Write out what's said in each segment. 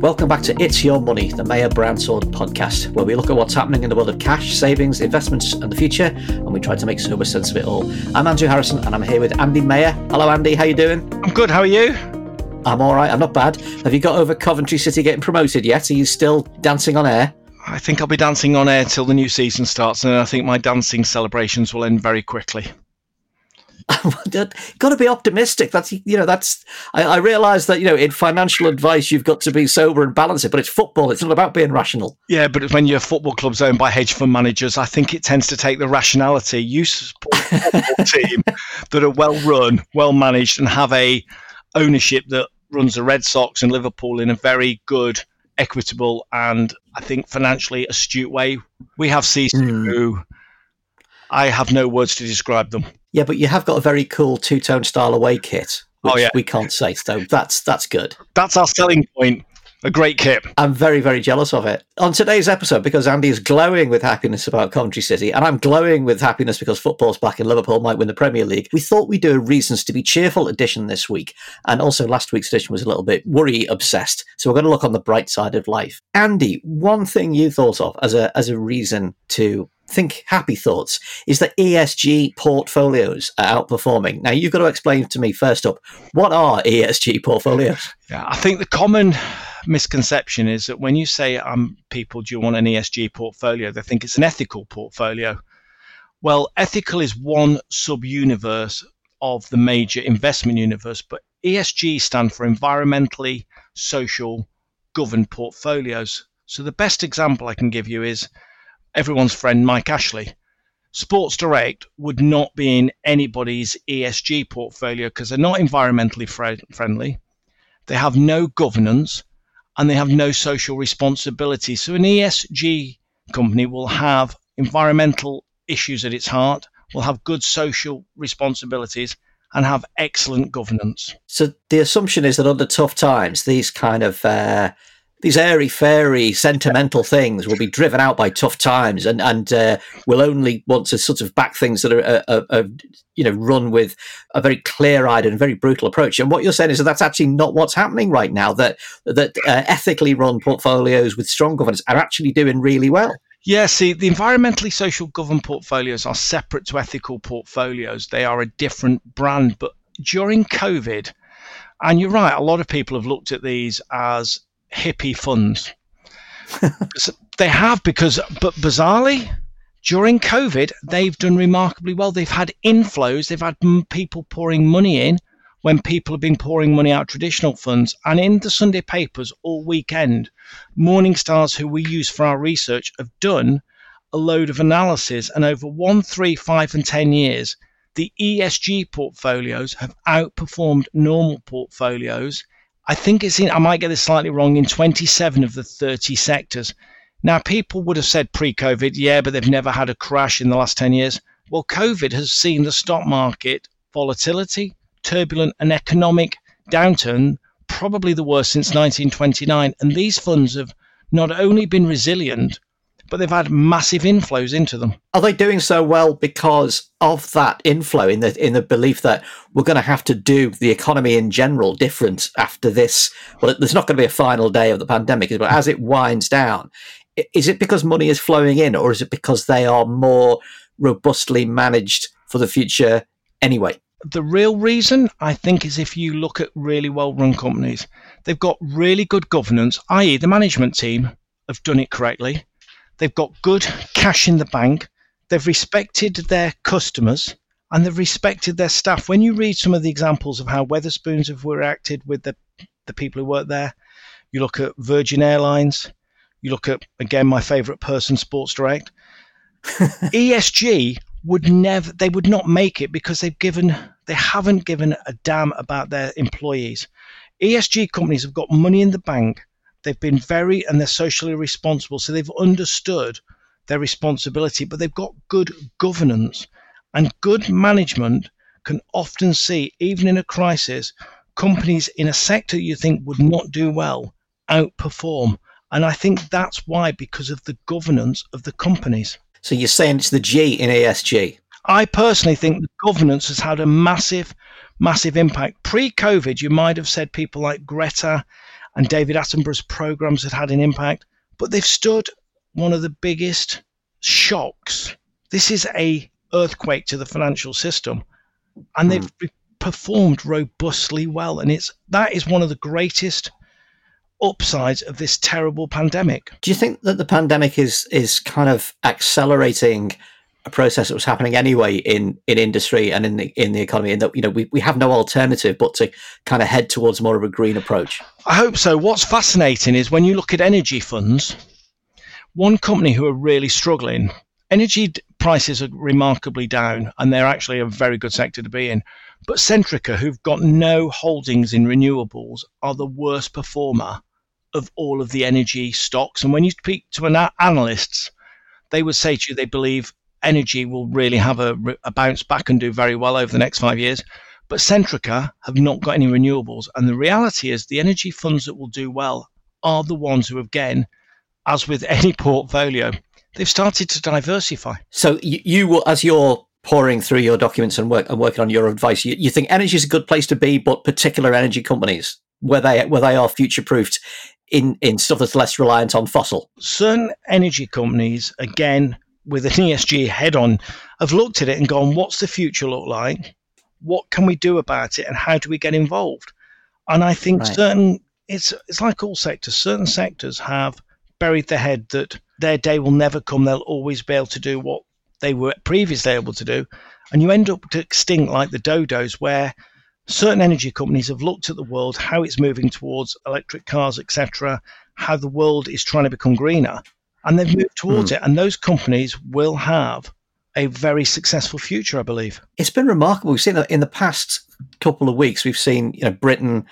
Welcome back to It's Your Money, the Maher Brownsword podcast, where we look at what's happening in the world of cash, savings, investments, and the future, and we try to make sober sense of it all. I'm Andrew Harrison, and I'm here with Andy Maher. Hello, Andy. How are you doing? I'm good. How are you? I'm all right. I'm not bad. Have you got over Coventry City getting promoted yet? Are you still dancing on air? I think I'll be dancing on air till the new season starts, and I think my dancing celebrations will end very quickly. got to be optimistic. That's you know that's I, I realise that you know in financial advice you've got to be sober and balance it, but it's football. It's not about being rational. Yeah, but when your football club's owned by hedge fund managers, I think it tends to take the rationality. You support a team that are well run, well managed, and have a ownership that runs the Red Sox and Liverpool in a very good, equitable, and I think financially astute way. We have CC mm. who I have no words to describe them. Yeah, but you have got a very cool two tone style away kit. oh yeah, we can't say so. That's that's good. That's our selling point. A great kit. I'm very, very jealous of it. On today's episode, because Andy is glowing with happiness about Coventry City, and I'm glowing with happiness because football's back and Liverpool might win the Premier League, we thought we'd do a Reasons to be Cheerful edition this week. And also, last week's edition was a little bit worry obsessed. So we're going to look on the bright side of life. Andy, one thing you thought of as a, as a reason to think happy thoughts is that ESG portfolios are outperforming. Now, you've got to explain to me first up what are ESG portfolios? Yeah, I think the common misconception is that when you say, um, people, do you want an ESG portfolio? They think it's an ethical portfolio. Well, ethical is one sub universe of the major investment universe, but ESG stand for environmentally, social, governed portfolios. So the best example I can give you is everyone's friend Mike Ashley. Sports Direct would not be in anybody's ESG portfolio because they're not environmentally friendly. They have no governance and they have no social responsibility. So, an ESG company will have environmental issues at its heart, will have good social responsibilities, and have excellent governance. So, the assumption is that under tough times, these kind of uh, these airy fairy sentimental things will be driven out by tough times and and uh, will only want to sort of back things that are, are, uh, are, uh, you know run with a very clear-eyed and very brutal approach and what you're saying is that that's actually not what's happening right now that that uh, ethically run portfolios with strong governance are actually doing really well yeah, see, the environmentally social governed portfolios are separate to ethical portfolios. They are a different brand. But during COVID, and you're right, a lot of people have looked at these as hippie funds. they have because, but bizarrely, during COVID, they've done remarkably well. They've had inflows. They've had people pouring money in when people have been pouring money out traditional funds. And in the Sunday papers all weekend, Morningstars, who we use for our research, have done a load of analysis. And over one, three, five, and 10 years, the ESG portfolios have outperformed normal portfolios I think it's in, I might get this slightly wrong, in 27 of the 30 sectors. Now, people would have said pre COVID, yeah, but they've never had a crash in the last 10 years. Well, COVID has seen the stock market volatility, turbulent, and economic downturn, probably the worst since 1929. And these funds have not only been resilient, but they've had massive inflows into them. Are they doing so well because of that inflow in the in the belief that we're going to have to do the economy in general different after this? Well, there's not going to be a final day of the pandemic, but as it winds down, is it because money is flowing in, or is it because they are more robustly managed for the future anyway? The real reason, I think, is if you look at really well run companies, they've got really good governance, i.e., the management team have done it correctly They've got good cash in the bank. They've respected their customers and they've respected their staff. When you read some of the examples of how Wetherspoons have reacted with the, the people who work there, you look at Virgin Airlines, you look at, again, my favorite person, Sports Direct. ESG would never, they would not make it because they've given, they haven't given a damn about their employees. ESG companies have got money in the bank They've been very and they're socially responsible. So they've understood their responsibility, but they've got good governance and good management can often see, even in a crisis, companies in a sector you think would not do well outperform. And I think that's why, because of the governance of the companies. So you're saying it's the G in ASG? I personally think the governance has had a massive, massive impact. Pre COVID, you might have said people like Greta and David Attenborough's programs had had an impact, but they've stood one of the biggest shocks. This is a earthquake to the financial system, and they've mm. performed robustly well. And it's that is one of the greatest upsides of this terrible pandemic. Do you think that the pandemic is is kind of accelerating a process that was happening anyway in in industry and in the in the economy and that you know we, we have no alternative but to kind of head towards more of a green approach. I hope so. What's fascinating is when you look at energy funds one company who are really struggling energy prices are remarkably down and they're actually a very good sector to be in but centrica who've got no holdings in renewables are the worst performer of all of the energy stocks. And when you speak to an analysts they would say to you they believe energy will really have a, a bounce back and do very well over the next five years. But Centrica have not got any renewables. And the reality is the energy funds that will do well are the ones who, again, as with any portfolio, they've started to diversify. So you, you will, as you're pouring through your documents and work and working on your advice, you, you think energy is a good place to be, but particular energy companies where they where they are future proofed in in stuff that's less reliant on fossil. Certain energy companies, again, with an ESG head on have looked at it and gone, what's the future look like? What can we do about it? And how do we get involved? And I think right. certain, it's, it's like all sectors, certain sectors have buried their head that their day will never come. They'll always be able to do what they were previously able to do. And you end up to extinct like the dodos, where certain energy companies have looked at the world, how it's moving towards electric cars, etc., how the world is trying to become greener, and they've moved towards mm. it. And those companies will have a very successful future, I believe. It's been remarkable. We've seen that in the past couple of weeks. We've seen, you know, Britain,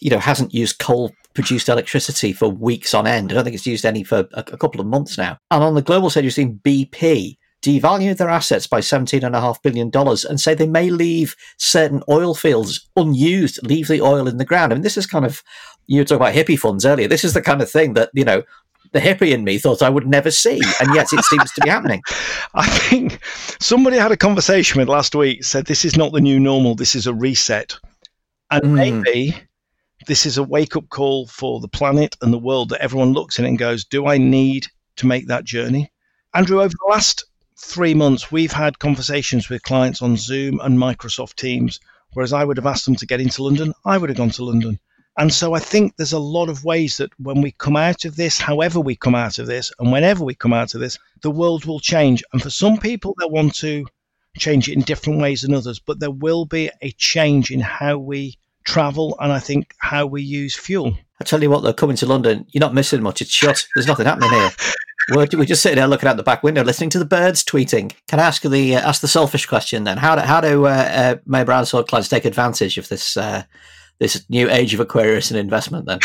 you know, hasn't used coal produced electricity for weeks on end. I don't think it's used any for a, a couple of months now. And on the global stage, you've seen BP devalue their assets by $17.5 billion and say they may leave certain oil fields unused, leave the oil in the ground. I mean, this is kind of, you were talking about hippie funds earlier. This is the kind of thing that, you know, the hippie in me thought I would never see, and yet it seems to be happening. I think somebody had a conversation with last week said this is not the new normal, this is a reset, and mm. maybe this is a wake up call for the planet and the world that everyone looks in and goes, "Do I need to make that journey?" Andrew, over the last three months, we've had conversations with clients on Zoom and Microsoft Teams. Whereas I would have asked them to get into London, I would have gone to London. And so I think there's a lot of ways that when we come out of this, however we come out of this, and whenever we come out of this, the world will change. And for some people, they want to change it in different ways than others, but there will be a change in how we travel and I think how we use fuel. I tell you what, though, coming to London, you're not missing much. It's shut. There's nothing happening here. We're, we're just sitting there looking out the back window, listening to the birds tweeting. Can I ask the uh, ask the selfish question then? How do how do uh, uh, Maher Brownsword clients take advantage of this uh, this new age of Aquarius and investment then?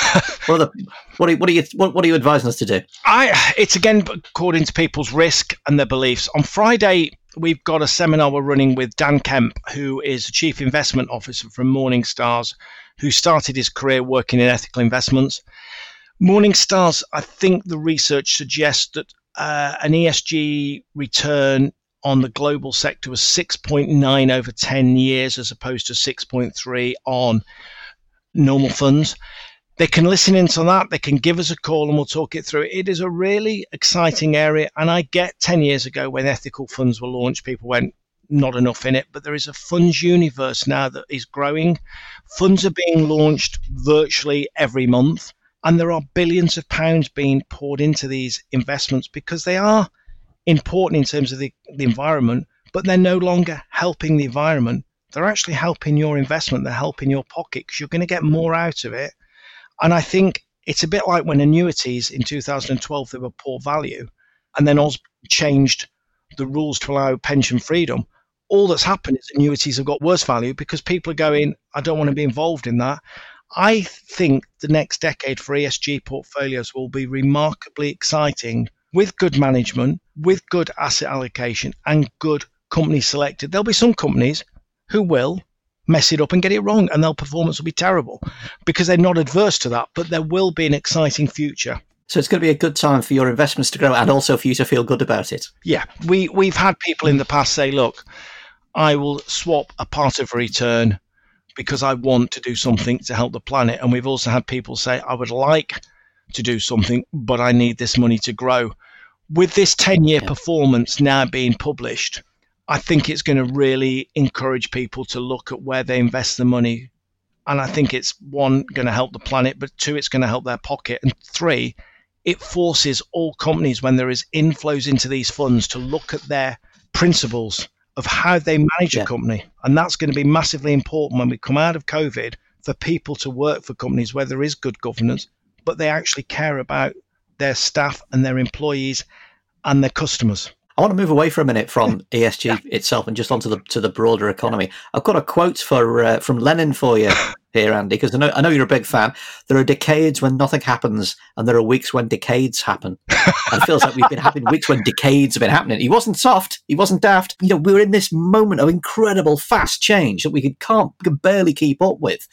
what, are the, what, are, what, are you, what, what are you advising us to do? I, it's again according to people's risk and their beliefs. On Friday, we've got a seminar we're running with Dan Kemp, who is the Chief Investment Officer from Morningstars, who started his career working in ethical investments. Morningstars, I think the research suggests that uh, an ESG return on the global sector was 6.9 over 10 years as opposed to 6.3 on normal funds. They can listen into that. They can give us a call and we'll talk it through. It is a really exciting area. And I get 10 years ago when ethical funds were launched, people went, not enough in it, but there is a funds universe now that is growing. Funds are being launched virtually every month, and there are billions of pounds being poured into these investments because they are important in terms of the, the environment, but they're no longer helping the environment they're actually helping your investment. They're helping your pocket because you're going to get more out of it. And I think it's a bit like when annuities in 2012 they were poor value, and then Oz changed the rules to allow pension freedom. All that's happened is annuities have got worse value because people are going, I don't want to be involved in that. I think the next decade for ESG portfolios will be remarkably exciting with good management, with good asset allocation, and good company selected. There'll be some companies who will mess it up and get it wrong, and their performance will be terrible because they're not adverse to that. But there will be an exciting future. So it's going to be a good time for your investments to grow and also for you to feel good about it. Yeah, we we've had people in the past say, "Look, I will swap a part of return because I want to do something to help the planet. And we've also had people say, I would like to do something, but I need this money to grow. With this 10 year yeah. performance now being published, I think it's going to really encourage people to look at where they invest the money. And I think it's one, going to help the planet, but two, it's going to help their pocket. And three, it forces all companies, when there is inflows into these funds, to look at their principles of how they manage yeah. a company. And that's going to be massively important when we come out of COVID for people to work for companies where there is good governance, but they actually care about their staff and their employees and their customers. I want to move away for a minute from ESG yeah. itself and just onto the to the broader economy. I've got a quote for uh, from Lenin for you here, Andy, because I know I know you're a big fan. There are decades when nothing happens, and there are weeks when decades happen. and it feels like we've been having weeks when decades have been happening. He wasn't soft. He wasn't daft. You know, we were in this moment of incredible fast change that we could can't we can barely keep up with.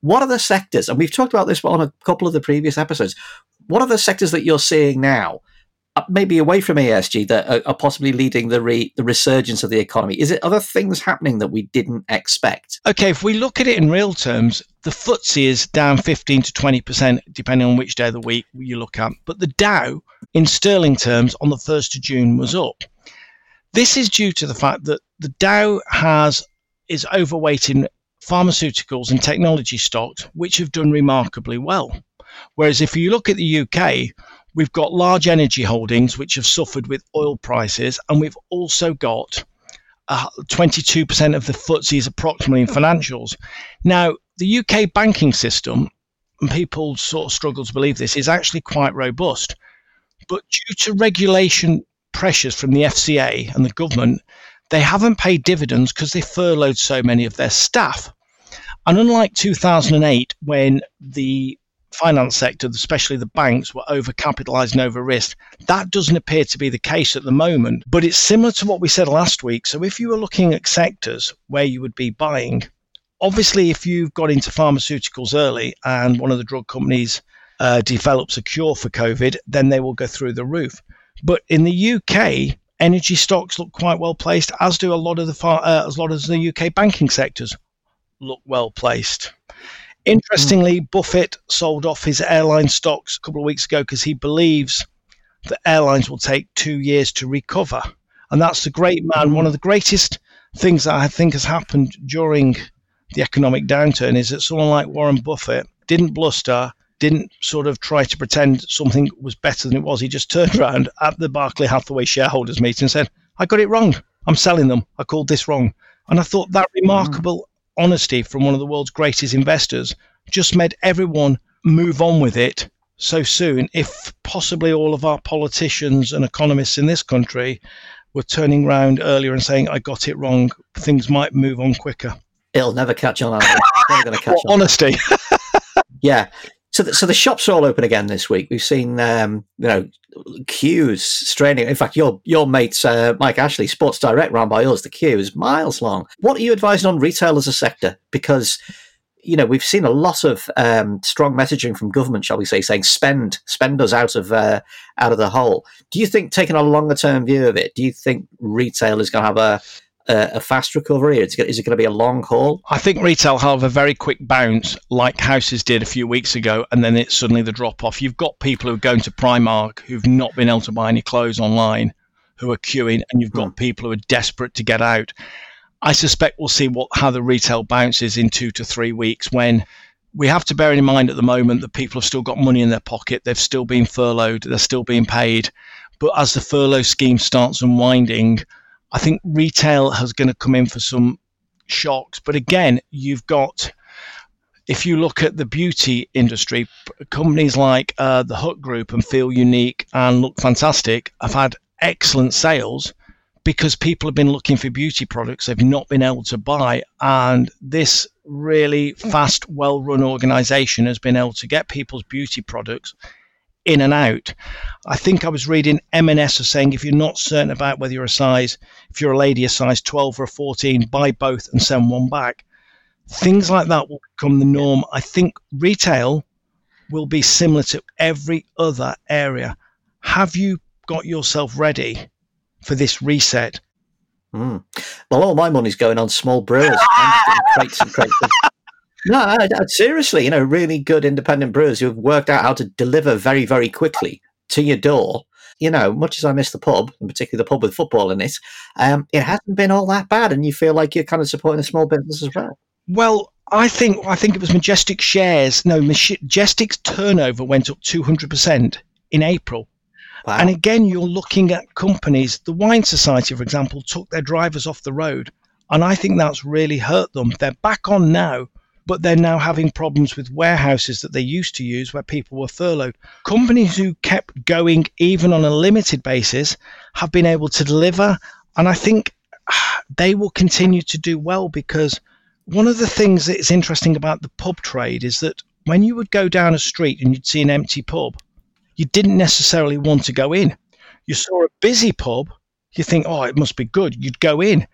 What are the sectors? And we've talked about this on a couple of the previous episodes. What are the sectors that you're seeing now? Uh, maybe away from ESG that are, are possibly leading the re, the resurgence of the economy? Is it other things happening that we didn't expect? Okay, if we look at it in real terms, the FTSE is down 15 to 20 percent, depending on which day of the week you look at. But the Dow, in sterling terms, on the 1st of June was up. This is due to the fact that the Dow has is overweight in pharmaceuticals and technology stocks, which have done remarkably well. Whereas if you look at the UK, We've got large energy holdings which have suffered with oil prices, and we've also got uh, 22% of the FTSE is approximately in financials. Now, the UK banking system, and people sort of struggle to believe this, is actually quite robust. But due to regulation pressures from the FCA and the government, they haven't paid dividends because they furloughed so many of their staff. And unlike 2008, when the finance sector, especially the banks, were overcapitalized and over risked. That doesn't appear to be the case at the moment, but it's similar to what we said last week. So if you were looking at sectors where you would be buying, obviously, if you've got into pharmaceuticals early and one of the drug companies uh, develops a cure for COVID, then they will go through the roof. But in the UK, energy stocks look quite well placed, as do a lot of the far, uh, as lot of the UK banking sectors look well placed. Interestingly, Buffett sold off his airline stocks a couple of weeks ago because he believes that airlines will take two years to recover. And that's the great man. One of the greatest things that I think has happened during the economic downturn is that someone like Warren Buffett didn't bluster, didn't sort of try to pretend something was better than it was. He just turned around at the Berkshire Hathaway shareholders meeting and said, I got it wrong. I'm selling them. I called this wrong. And I thought that mm. remarkable honesty from one of the world's greatest investors just made everyone move on with it so soon. If possibly all of our politicians and economists in this country were turning around earlier and saying, I got it wrong, things might move on quicker. It'll never catch on. never catch well, on. Honesty. yeah. So, the, so the shops are all open again this week. We've seen, um, you know, queues straining. In fact, your your mates, uh, Mike Ashley, Sports Direct, run by us, the queue is miles long. What are you advising on retail as a sector? Because you know we've seen a lot of um, strong messaging from government, shall we say, saying spend spend us out of uh, out of the hole. Do you think taking a longer term view of it? Do you think retail is going to have a a, fast recovery? Is it, is it going to be a long haul? I think retail have a very quick bounce, like houses did a few weeks ago, and then it's suddenly the drop off. You've got people who are going to Primark who've not been able to buy any clothes online, who are queuing, and you've got mm. people who are desperate to get out. I suspect we'll see what how the retail bounces in two to three weeks when we have to bear in mind at the moment that people have still got money in their pocket, they've still been furloughed, they're still being paid. But as the furlough scheme starts unwinding, I think retail has going to come in for some shocks. But again, you've got if you look at the beauty industry, companies like uh, the Hut Group and Feel Unique and Look Fantastic have had excellent sales because people have been looking for beauty products they've not been able to buy. And this really fast, well run organization has been able to get people's beauty products in and out. I think I was reading M&S are saying if you're not certain about whether you're a size, if you're a lady a size 12 or a 14, buy both and send one back. Things like that will become the norm. I think retail will be similar to every other area. Have you got yourself ready for this reset? Mm. Well, all my money's going on small brewers. crates and crates of No, seriously, you know, really good independent brewers who have worked out how to deliver very, very quickly to your door. You know, much as I miss the pub, and particularly the pub with football in it, um, it hasn't been all that bad, and you feel like you're kind of supporting a small business as well. Well, I think I think it was Majestic shares. No, Majestic's turnover went up two hundred percent in April. Wow. And again, you're looking at companies. The Wine Society, for example, took their drivers off the road, and I think that's really hurt them. They're back on now, but they're now having problems with warehouses that they used to use where people were furloughed. Companies who kept going even on a limited basis have been able to deliver, and I think ah, they will continue to do well because one of the things that is interesting about the pub trade is that when you would go down a street and you'd see an empty pub, you didn't necessarily want to go in. You saw a busy pub, you think, oh, it must be good. You'd go in.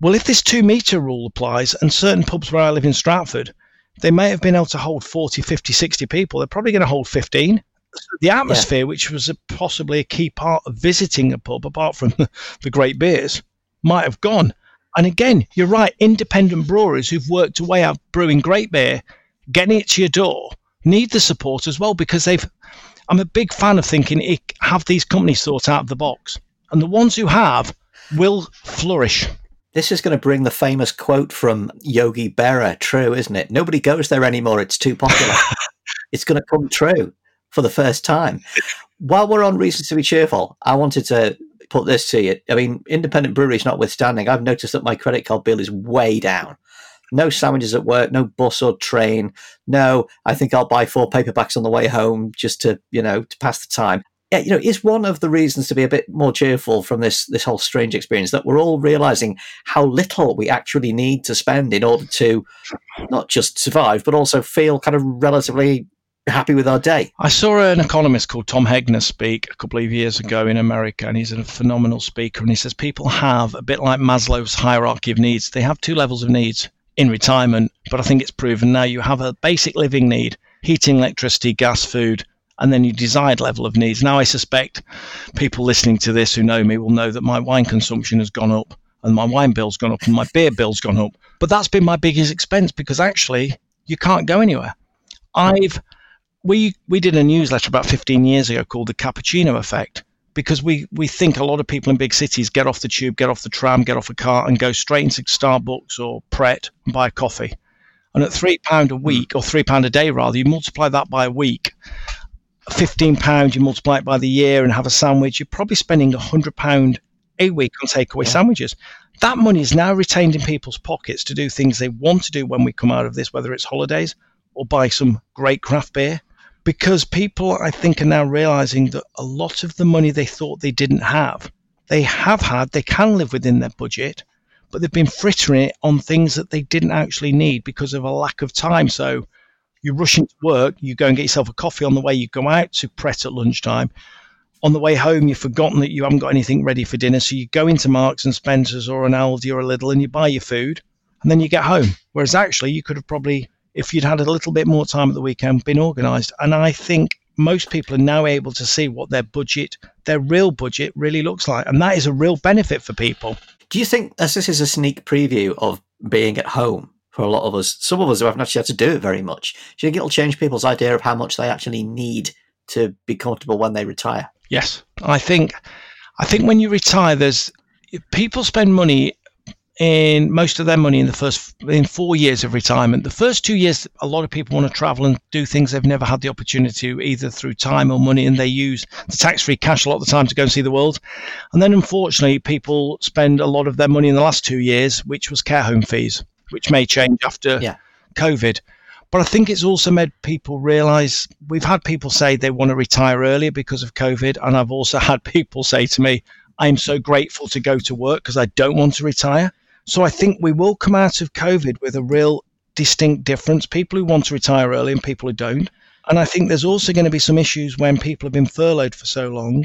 Well, if this two metre rule applies, and certain pubs where I live in Stratford, they may have been able to hold 40, 50, 60 people. They're probably going to hold 15. The atmosphere, yeah. which was a, possibly a key part of visiting a pub, apart from the, the great beers, might have gone. And again, you're right, independent breweries who've worked away at brewing great beer, getting it to your door, need the support as well because they've. I'm a big fan of thinking have these companies thought out of the box, and the ones who have will flourish. This is going to bring the famous quote from Yogi Berra true, isn't it? Nobody goes there anymore. It's too popular. it's going to come true for the first time. While we're on reasons to be cheerful, I wanted to put this to you. I mean, independent breweries notwithstanding, I've noticed that my credit card bill is way down. No sandwiches at work, no bus or train. No, I think I'll buy four paperbacks on the way home just to, you know, to pass the time. Yeah, you know, is one of the reasons to be a bit more cheerful from this this whole strange experience that we're all realizing how little we actually need to spend in order to not just survive, but also feel kind of relatively happy with our day. I saw an economist called Tom Hegna speak a couple of years ago in America, and he's a phenomenal speaker. And he says people have a bit like Maslow's hierarchy of needs. They have two levels of needs in retirement, but I think it's proven now you have a basic living need: heating, electricity, gas, food. And then your desired level of needs. Now, I suspect people listening to this who know me will know that my wine consumption has gone up and my wine bill's gone up and my beer bill's gone up. But that's been my biggest expense because actually you can't go anywhere. I've we we did a newsletter about 15 years ago called the cappuccino effect because we we think a lot of people in big cities get off the tube, get off the tram, get off a car, and go straight into Starbucks or Pret and buy a coffee. And at three pound a week or three pound a day rather, you multiply that by a week. Fifteen pound, you multiply it by the year and have a sandwich. You're probably spending a hundred pound a week on takeaway yeah. sandwiches. That money is now retained in people's pockets to do things they want to do when we come out of this, whether it's holidays or buy some great craft beer because people, I think, are now realizing that a lot of the money they thought they didn't have, they have had, they can live within their budget, but they've been frittering it on things that they didn't actually need because of a lack of time. So you rush into work, you go and get yourself a coffee on the way, you go out to Pret at lunchtime. On the way home, you've forgotten that you haven't got anything ready for dinner. So you go into Marks and Spencer's or an Aldi or a Lidl and you buy your food and then you get home. Whereas actually, you could have probably if you'd had a little bit more time at the weekend, been organised. And I think most people are now able to see what their budget, their real budget, really looks like. And that is a real benefit for people. Do you think, as this is a sneak preview of being at home for a lot of us, some of us who haven't actually had to do it very much, do you think it'll change people's idea of how much they actually need to be comfortable when they retire? Yes. I think I think when you retire there's people spend money in most of their money in the first in four years of retirement. The first two years, a lot of people want to travel and do things they've never had the opportunity to, either through time or money, and they use the tax-free cash a lot of the time to go and see the world. And then, unfortunately, people spend a lot of their money in the last two years, which was care home fees, which may change after yeah. COVID. But I think it's also made people realize we've had people say they want to retire earlier because of COVID, and I've also had people say to me, I'm so grateful to go to work because I don't want to retire. So I think we will come out of COVID with a real distinct difference people who want to retire early and people who don't. And I think there's also going to be some issues when people have been furloughed for so long,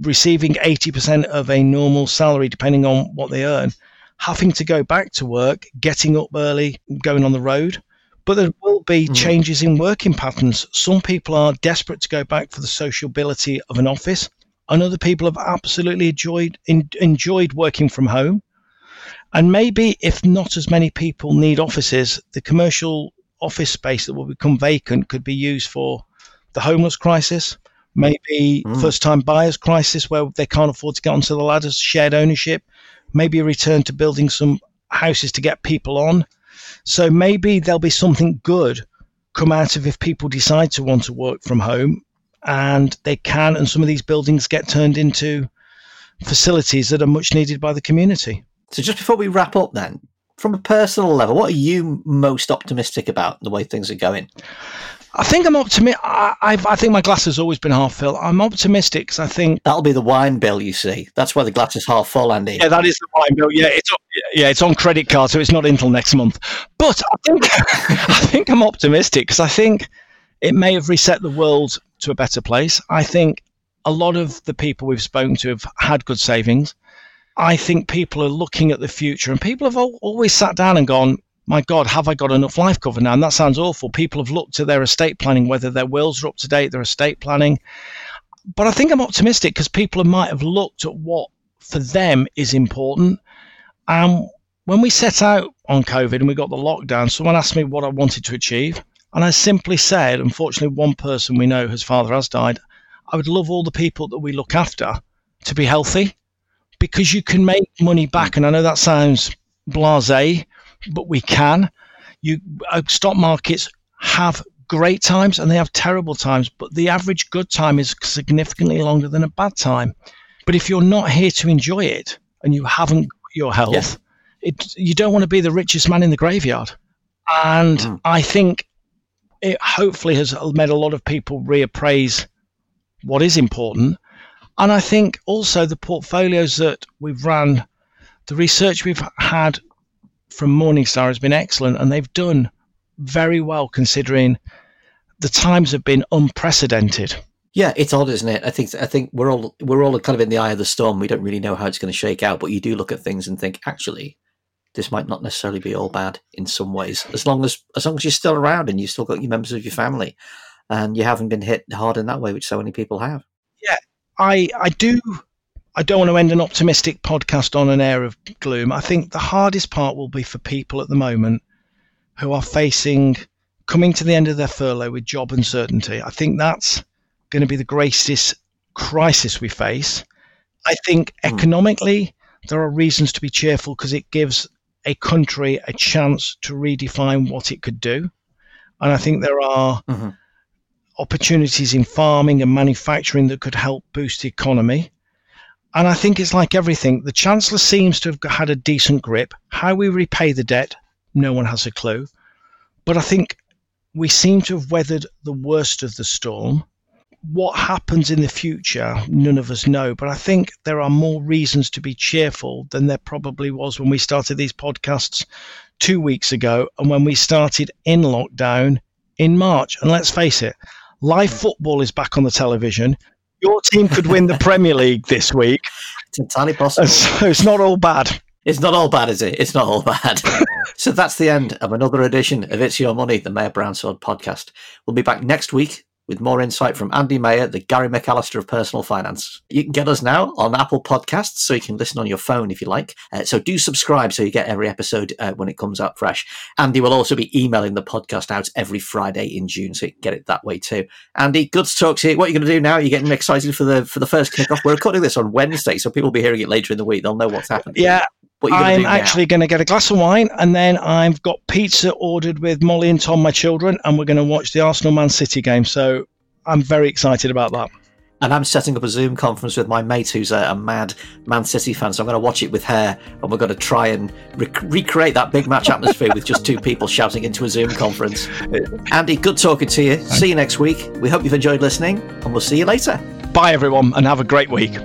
receiving 80% of a normal salary, depending on what they earn, having to go back to work, getting up early, going on the road. But there will be mm. changes in working patterns. Some people are desperate to go back for the sociability of an office, and other people have absolutely enjoyed in, enjoyed working from home. And maybe if not as many people need offices, the commercial office space that will become vacant could be used for the homeless crisis, maybe mm. first time buyers crisis where they can't afford to get onto the ladders, shared ownership, maybe a return to building some houses to get people on. So maybe there'll be something good come out of if people decide to want to work from home and they can, and some of these buildings get turned into facilities that are much needed by the community. So, just before we wrap up, then, from a personal level, what are you most optimistic about the way things are going? I think I'm optimistic. I, I, think my glass has always been half full. I'm optimistic because I think that'll be the wine bill. You see, that's why the glass is half full, Andy. Yeah, that is the wine bill. Yeah, it's on, yeah, it's on credit card, so it's not until next month. But I think I think I'm optimistic because I think it may have reset the world to a better place. I think a lot of the people we've spoken to have had good savings. I think people are looking at the future, and people have always sat down and gone, my God, have I got enough life cover now? And that sounds awful. People have looked at their estate planning, whether their wills are up to date, their estate planning. But I think I'm optimistic because people might have looked at what for them is important. And when we set out on COVID and we got the lockdown, someone asked me what I wanted to achieve. And I simply said, unfortunately, one person we know, whose father has died, I would love all the people that we look after to be healthy because you can make money back. And I know that sounds blase, but we can. You uh, stock markets have great times and they have terrible times, but the average good time is significantly longer than a bad time. But if you're not here to enjoy it and you haven't your health, yes. it, you don't want to be the richest man in the graveyard. And mm. I think it hopefully has made a lot of people reappraise what is important. And I think also the portfolios that we've run, the research we've had from Morningstar has been excellent, and they've done very well considering the times have been unprecedented. Yeah, it's odd, isn't it? I think I think we're all we're all kind of in the eye of the storm. We don't really know how it's going to shake out, but you do look at things and think, actually, this might not necessarily be all bad in some ways. As long as as long as you're still around and you've still got your members of your family, and you haven't been hit hard in that way, which so many people have. Yeah, I I do I don't want to end an optimistic podcast on an air of gloom. I think the hardest part will be for people at the moment who are facing coming to the end of their furlough with job uncertainty. I think that's going to be the greatest crisis we face. I think hmm. economically, there are reasons to be cheerful because it gives a country a chance to redefine what it could do. And I think there are mm-hmm. opportunities in farming and manufacturing that could help boost the economy. And I think it's like everything. The Chancellor seems to have had a decent grip. How we repay the debt, no one has a clue. But I think we seem to have weathered the worst of the storm. What happens in the future, none of us know. But I think there are more reasons to be cheerful than there probably was when we started these podcasts two weeks ago and when we started in lockdown in March. And let's face it, live football is back on the television your team could win the Premier League this week. It's entirely possible. So it's not all bad. It's not all bad, is it? It's not all bad. so that's the end of another edition of It's Your Money, the Maher Brownsword podcast. We'll be back next week with more insight from Andy Maher, the Gary McAllister of personal finance. You can get us now on Apple Podcasts, so you can listen on your phone if you like. Uh, so do subscribe so you get every episode uh, when it comes out fresh. Andy will also be emailing the podcast out every Friday in June, so you can get it that way too. Andy, good to talk to you. What are you going to do now? You're getting excited for the for the first kickoff? We're recording this on Wednesday, so people will be hearing it later in the week. They'll know what's happened. Yeah, I'm actually going to get a glass of wine and then I've got pizza ordered with Molly and Tom, my children, and we're going to watch the Arsenal Man City game. So I'm very excited about that. And I'm setting up a Zoom conference with my mate who's a, a mad Man City fan. So I'm going to watch it with her and we're going to try and rec- recreate that big match atmosphere with just two people shouting into a Zoom conference. Andy, good talking to you. See you next week. We hope you've enjoyed listening and we'll see you later. Bye, everyone, and have a great week.